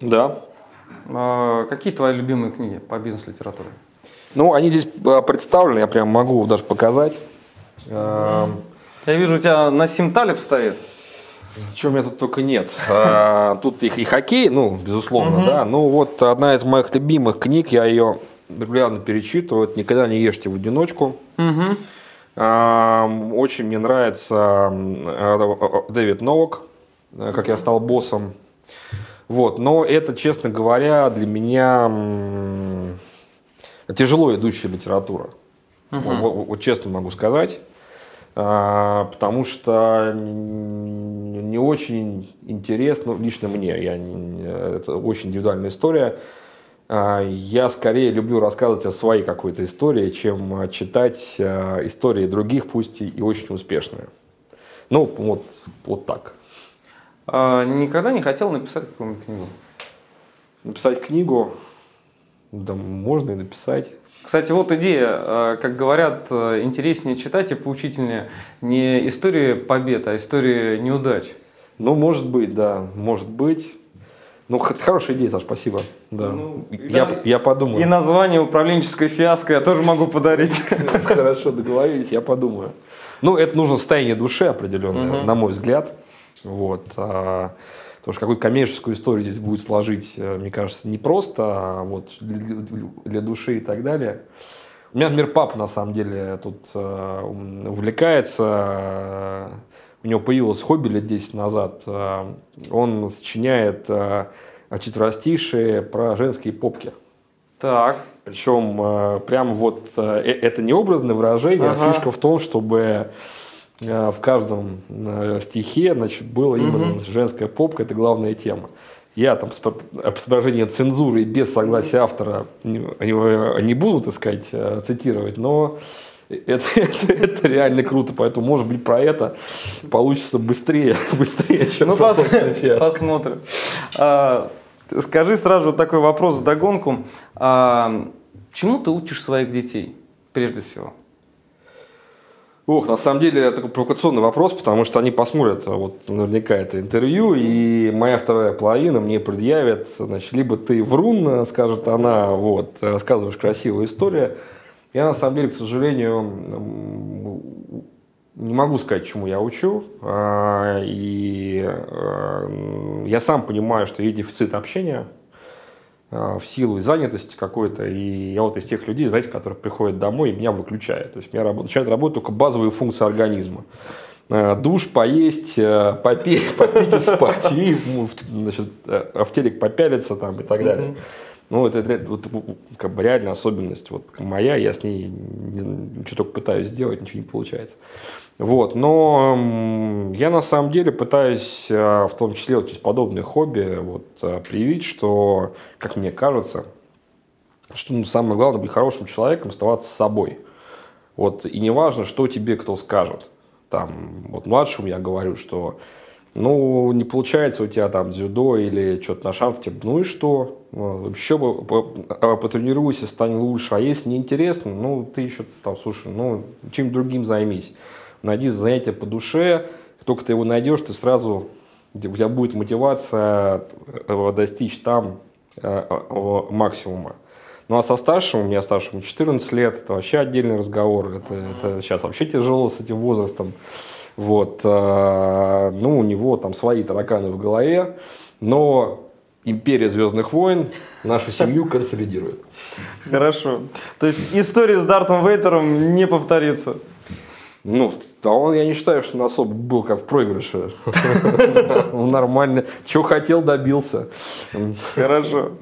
Да. А, какие твои любимые книги по бизнес-литературе? Ну, они здесь а, представлены, я прям могу даже показать. Я вижу, у тебя на Талиб стоит. Чего у меня тут только нет. А, тут их и хоккей, ну, безусловно, угу. да. Ну, вот одна из моих любимых книг, я ее регулярно перечитываю. «Никогда не ешьте в одиночку». Угу. Очень мне нравится Дэвид Ноук, как я стал боссом. Вот, но это, честно говоря, для меня тяжело идущая литература. Угу. Вот, вот честно могу сказать. А, потому что не очень интересно, лично мне, я, это очень индивидуальная история, я скорее люблю рассказывать о своей какой-то истории, чем а, читать а, истории других, пусть и очень успешные. Ну, вот, вот так. А, никогда не хотел написать какую-нибудь книгу? Написать книгу? Да, можно и написать. Кстати, вот идея, как говорят, интереснее читать и поучительнее не истории побед, а истории неудач. Ну, может быть, да, может быть. Ну, хорошая идея, Саш, спасибо. Да. Ну, я, да, я подумаю. И название управленческой фиаско я тоже могу подарить. Хорошо, договорились, я подумаю. Ну, это нужно состояние души определенное, угу. на мой взгляд. Вот. А, потому что какую-то коммерческую историю здесь будет сложить, э, мне кажется, не просто а вот для, души и так далее. У меня, например, папа, на самом деле, тут э, увлекается у него появилось хобби лет 10 назад. Э, он сочиняет э, четверостишие про женские попки. Так. Причем э, прям вот это не образное выражение, ага. а фишка в том, чтобы в каждом стихе значит, было именно угу. женская попка, это главная тема. Я там с соображением цензуры и без согласия автора не, не буду, так сказать, цитировать, но это, это, это реально круто, поэтому, может быть, про это получится быстрее, быстрее чем ну, про пос, Посмотрим. А, скажи сразу такой вопрос в догонку. А, чему ты учишь своих детей, прежде всего? Ох, на самом деле это такой провокационный вопрос, потому что они посмотрят вот наверняка это интервью, и моя вторая половина мне предъявит, значит, либо ты врун, скажет она, вот, рассказываешь красивую историю, я на самом деле, к сожалению, не могу сказать, чему я учу. А, и а, я сам понимаю, что есть дефицит общения а, в силу и занятости какой-то. И я вот из тех людей, знаете, которые приходят домой и меня выключают. То есть у меня начинают работать только базовые функции организма. Душ, поесть, попить, попить и спать. И значит, в телек попялиться там и так далее. Ну, это, вот, как бы реально особенность вот моя, я с ней что только пытаюсь сделать, ничего не получается. Вот, но я на самом деле пытаюсь, а, в том числе вот через подобные хобби, вот, а, привить, что, как мне кажется, что ну, самое главное быть хорошим человеком, оставаться собой. Вот, и не важно, что тебе кто скажет. Там, вот младшему я говорю, что ну, не получается у тебя там дзюдо или что-то на шансе, ну и что? Еще бы потренируйся, стань лучше. А если неинтересно, ну, ты еще там, слушай, ну, чем другим займись. Найди занятие по душе, только ты его найдешь, ты сразу, у тебя будет мотивация э, достичь там э, э, максимума. Ну а со старшим, у меня старшему 14 лет, это вообще отдельный разговор. Это, это сейчас вообще тяжело с этим возрастом. Вот, э, ну, у него там свои тараканы в голове, но империя Звездных войн нашу семью консолидирует. Хорошо. То есть история с Дартом Вейтером не повторится. Ну, а он, я не считаю, что он особо был как в проигрыше. Он нормально. Чего хотел, добился. Хорошо.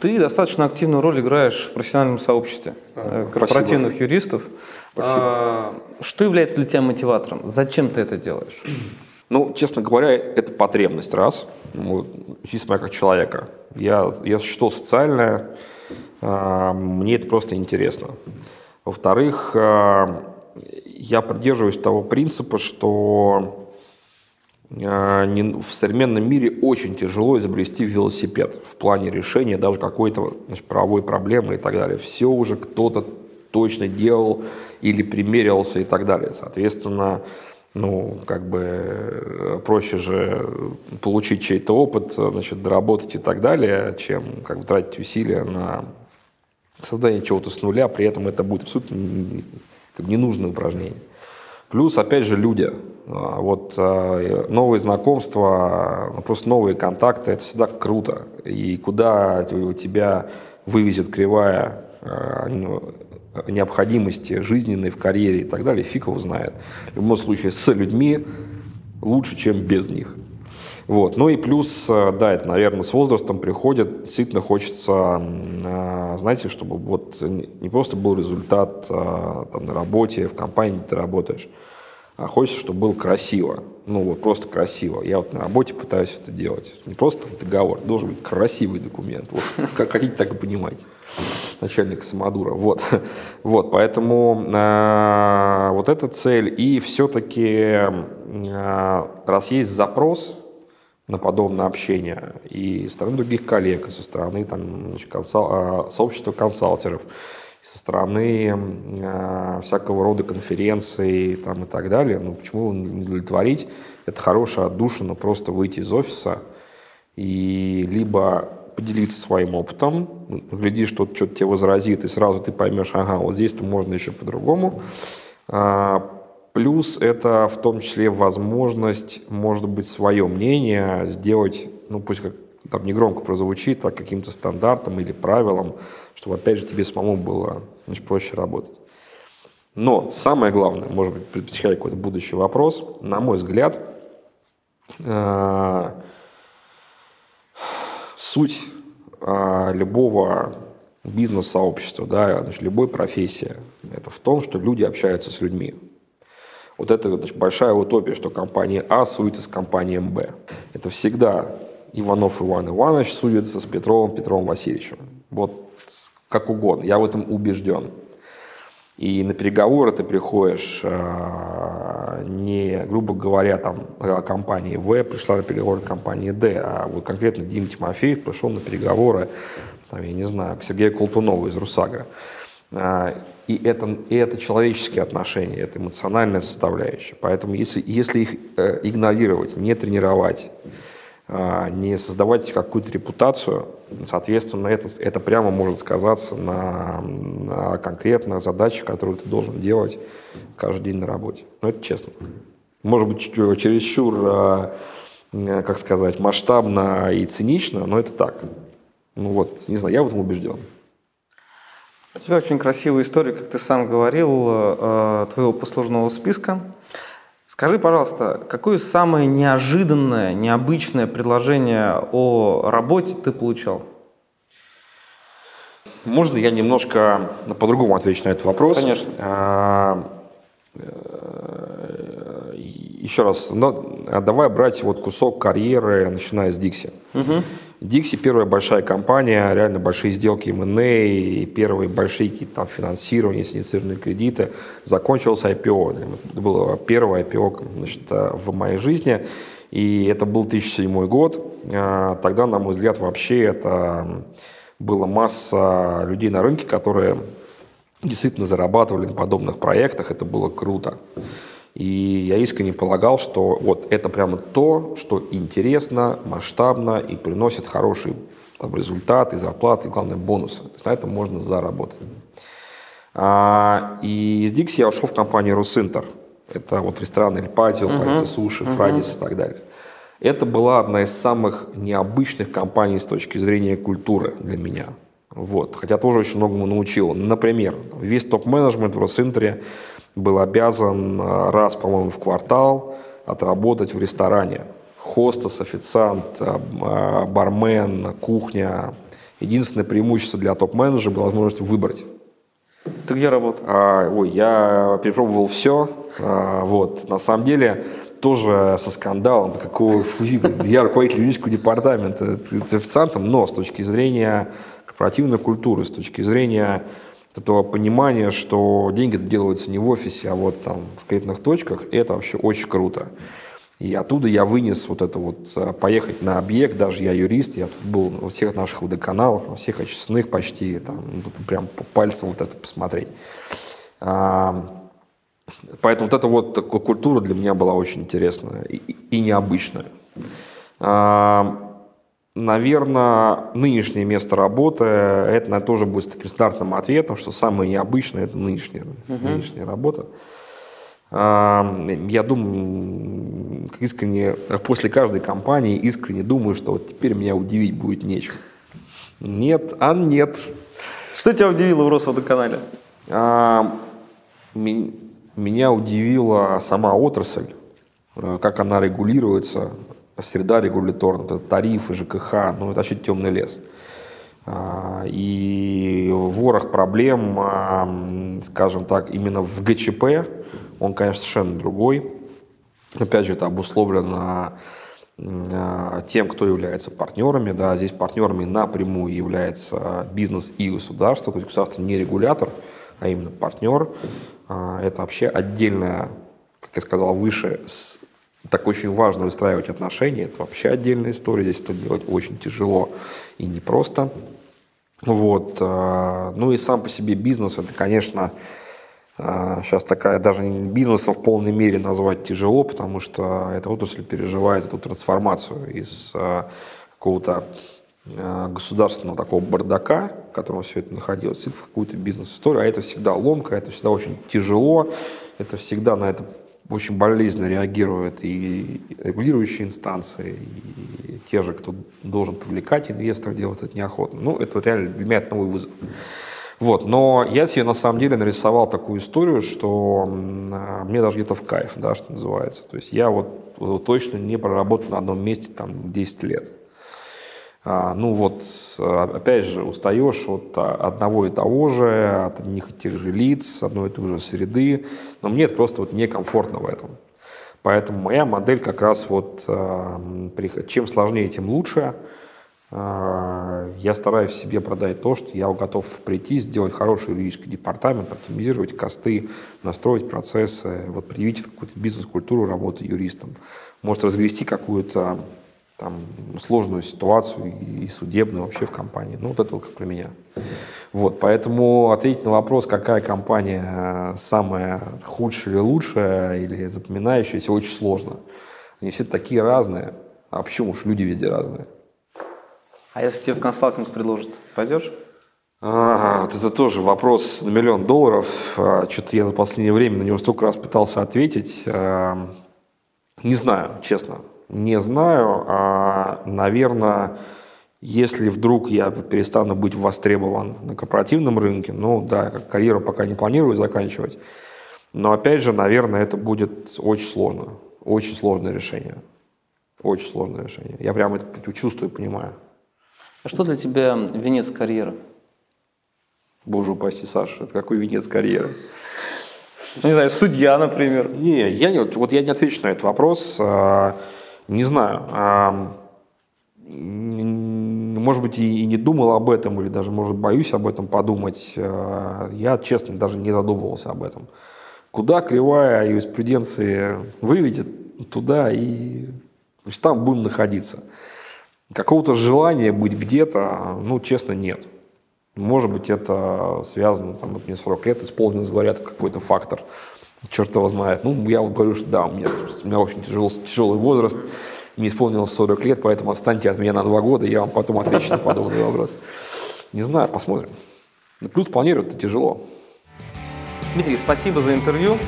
ты достаточно активную роль играешь в профессиональном сообществе а, корпоративных юристов. Спасибо. А, что является для тебя мотиватором? Зачем ты это делаешь? Ну, честно говоря, это потребность, раз. Ну, чисто моя как человека. Я, я существо социальное, э, мне это просто интересно. Во-вторых, э, я придерживаюсь того принципа, что не, в современном мире очень тяжело изобрести велосипед в плане решения даже какой-то значит, правовой проблемы и так далее. Все уже кто-то точно делал или примерился и так далее. Соответственно, ну, как бы э, проще же получить чей-то опыт, значит, доработать и так далее, чем как бы тратить усилия на создание чего-то с нуля, при этом это будет абсолютно как бы, ненужное упражнение. Плюс, опять же, люди. А, вот а, новые знакомства, ну, просто новые контакты, это всегда круто. И куда тебя вывезет кривая а, необходимости жизненной в карьере и так далее, фиг его знает. В любом случае, с людьми лучше, чем без них. Вот. Ну и плюс, э, да, это, наверное, с возрастом приходит, действительно хочется, э, знаете, чтобы вот не просто был результат э, там, на работе, в компании, ты работаешь, а хочется, чтобы было красиво. Ну вот просто красиво. Я вот на работе пытаюсь это делать. Не просто договор, должен быть красивый документ. Вот, как хотите, так и понимаете. Начальник Самодура. Вот. вот поэтому э, вот эта цель. И все-таки, э, раз есть запрос на подобное общение и со стороны других коллег, и со стороны там, консал, э, сообщества консалтеров, со стороны э, всякого рода конференций там, и так далее. Ну, почему не удовлетворить? Это хорошая отдушина просто выйти из офиса и либо поделиться своим опытом, глядишь, что что-то тебе возразит, и сразу ты поймешь, ага, вот здесь-то можно еще по-другому. А, плюс это в том числе возможность, может быть, свое мнение сделать, ну пусть как там негромко прозвучит, а каким-то стандартом или правилам, чтобы, опять же, тебе самому было значит, проще работать. Но самое главное, может быть, предвосхищая какой-то будущий вопрос, на мой взгляд, э, суть э, любого бизнес-сообщества, да, значит, любой профессии, это в том, что люди общаются с людьми. Вот это значит, большая утопия, что компания А суется с компанией Б. Это всегда Иванов Иван Иванович судится с Петровым Петровым Васильевичем. Вот как угодно, я в этом убежден. И на переговоры ты приходишь э, не, грубо говоря, там компании В пришла на переговоры компании Д, а вот конкретно Дима Тимофеев пришел на переговоры, там, я не знаю, к Сергею Колтунову из Русага. Э, и это, и это человеческие отношения, это эмоциональная составляющая. Поэтому если, если их э, игнорировать, не тренировать, не создавать какую-то репутацию, соответственно, это, это прямо может сказаться на, на конкретных задачах, которые ты должен делать каждый день на работе. Но это честно. Может быть, чересчур, а, как сказать, масштабно и цинично, но это так. Ну вот, не знаю, я в этом убежден. У тебя очень красивая история, как ты сам говорил, э, твоего послужного списка. Скажи, пожалуйста, какое самое неожиданное, необычное предложение о работе ты получал? Можно я немножко по-другому отвечу на этот вопрос? Конечно. А, э, еще раз, давай брать вот кусок карьеры, начиная с Dixie. Угу. Dixie первая большая компания, реально большие сделки M&A, первые большие какие-то там финансирования, инициированные кредиты. Закончился IPO. Это было первое IPO значит, в моей жизни. И это был 2007 год. А, тогда, на мой взгляд, вообще это была масса людей на рынке, которые действительно зарабатывали на подобных проектах. Это было круто. И я искренне полагал, что вот это прямо то, что интересно, масштабно и приносит хороший там, результат и зарплаты, и, главное, бонусы. То есть на этом можно заработать. А, и из Dixie я ушел в компанию Росинтер. Это вот рестораны Эль Патио, uh-huh. Суши, Фрадис uh-huh. и так далее. Это была одна из самых необычных компаний с точки зрения культуры для меня. Вот. Хотя тоже очень многому научил. Например, весь топ-менеджмент в Росинтере был обязан э, раз, по-моему, в квартал отработать в ресторане. Хостес, официант, э, э, бармен, кухня Единственное преимущество для топ-менеджера была возможность выбрать. Ты где работал? А, ой, я перепробовал все. А, вот. На самом деле, тоже со скандалом, какого я руководитель юридического департамента, с официантом, но с точки зрения корпоративной культуры, с точки зрения этого понимания, что деньги делаются не в офисе, а вот там в конкретных точках, это вообще очень круто. И оттуда я вынес вот это вот, э, поехать на объект, даже я юрист, я тут был во всех наших водоканалах, во всех очистных почти, там, ну, прям по пальцам вот это посмотреть. Поэтому вот эта вот такая культура для меня была очень интересная и, и необычная. Наверное, нынешнее место работы, это тоже будет таким стартовым ответом, что самое необычное – это нынешняя, uh-huh. нынешняя работа. Я думаю, искренне, после каждой кампании искренне думаю, что вот теперь меня удивить будет нечем. Нет, а нет. Что тебя удивило в Росводоканале? А, меня удивила сама отрасль, э, как она регулируется, среда регуляторная, это тарифы, ЖКХ, ну это вообще темный лес. А, и ворох проблем, а, скажем так, именно в ГЧП, он, конечно, совершенно другой. Опять же, это обусловлено а, тем, кто является партнерами. Да, здесь партнерами напрямую является бизнес и государство. То есть государство не регулятор, а именно партнер. Это вообще отдельная, как я сказал выше, так очень важно выстраивать отношения. Это вообще отдельная история. Здесь это делать очень тяжело и непросто. Вот. А, ну и сам по себе бизнес, это, конечно, сейчас а, такая, даже бизнесом в полной мере назвать тяжело, потому что эта отрасль переживает эту трансформацию из а, какого-то государственного такого бардака, в котором все это находилось, в какую-то бизнес-историю, а это всегда ломка, это всегда очень тяжело, это всегда на это очень болезненно реагируют и регулирующие инстанции, и те же, кто должен привлекать инвесторов, делают это неохотно. Ну, это реально для меня это новый вызов. Вот, но я себе на самом деле нарисовал такую историю, что мне даже где-то в кайф, да, что называется. То есть я вот точно не проработал на одном месте там 10 лет. А, ну вот, опять же, устаешь от одного и того же, от одних и тех же лиц, одной и той же среды, но мне это просто вот некомфортно в этом. Поэтому моя модель как раз вот, а, чем сложнее, тем лучше. А, я стараюсь себе продать то, что я готов прийти, сделать хороший юридический департамент, оптимизировать косты, настроить процессы, вот привить какую-то бизнес-культуру работы юристом. Может разгрести какую-то там, сложную ситуацию и судебную вообще в компании. Ну, вот это как про меня. Вот, поэтому ответить на вопрос, какая компания э, самая худшая или лучшая, или запоминающаяся, очень сложно. Они все такие разные. А почему уж люди везде разные? А если тебе в консалтинг предложат, пойдешь? А, вот это тоже вопрос на миллион долларов. А, что-то я за последнее время на него столько раз пытался ответить. А, не знаю, честно. Не знаю. А, наверное, если вдруг я перестану быть востребован на корпоративном рынке, ну да, как карьеру пока не планирую заканчивать. Но опять же, наверное, это будет очень сложно. Очень сложное решение. Очень сложное решение. Я прямо это чувствую, понимаю. А что для тебя венец карьеры? Боже упаси, Саша, это какой венец карьеры? Ну, не знаю, судья, например. Не, я не, вот я не отвечу на этот вопрос. Не знаю. Может быть, и не думал об этом, или даже, может, боюсь об этом подумать. А, я, честно, даже не задумывался об этом. Куда кривая юриспруденции выведет, туда и значит, там будем находиться. Какого-то желания быть где-то, ну, честно, нет. Может быть, это связано, там, вот мне 40 лет исполнилось, говорят, какой-то фактор черт его знает. Ну, я говорю, что да, у меня, у меня очень тяжелый, тяжелый возраст, мне исполнилось 40 лет, поэтому отстаньте от меня на два года, я вам потом отвечу на подобный вопрос. Не знаю, посмотрим. Ну, плюс планировать это тяжело. Дмитрий, спасибо за интервью.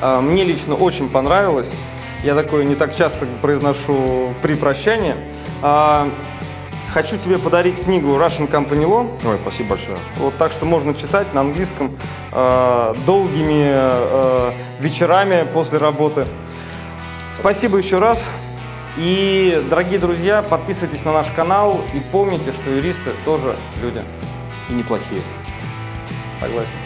А, мне лично очень понравилось. Я такое не так часто произношу при прощании. Хочу тебе подарить книгу Russian Company Law. Ой, спасибо большое. Вот так что можно читать на английском э, долгими э, вечерами после работы. Спасибо еще раз. И, дорогие друзья, подписывайтесь на наш канал и помните, что юристы тоже люди. И неплохие. Согласен.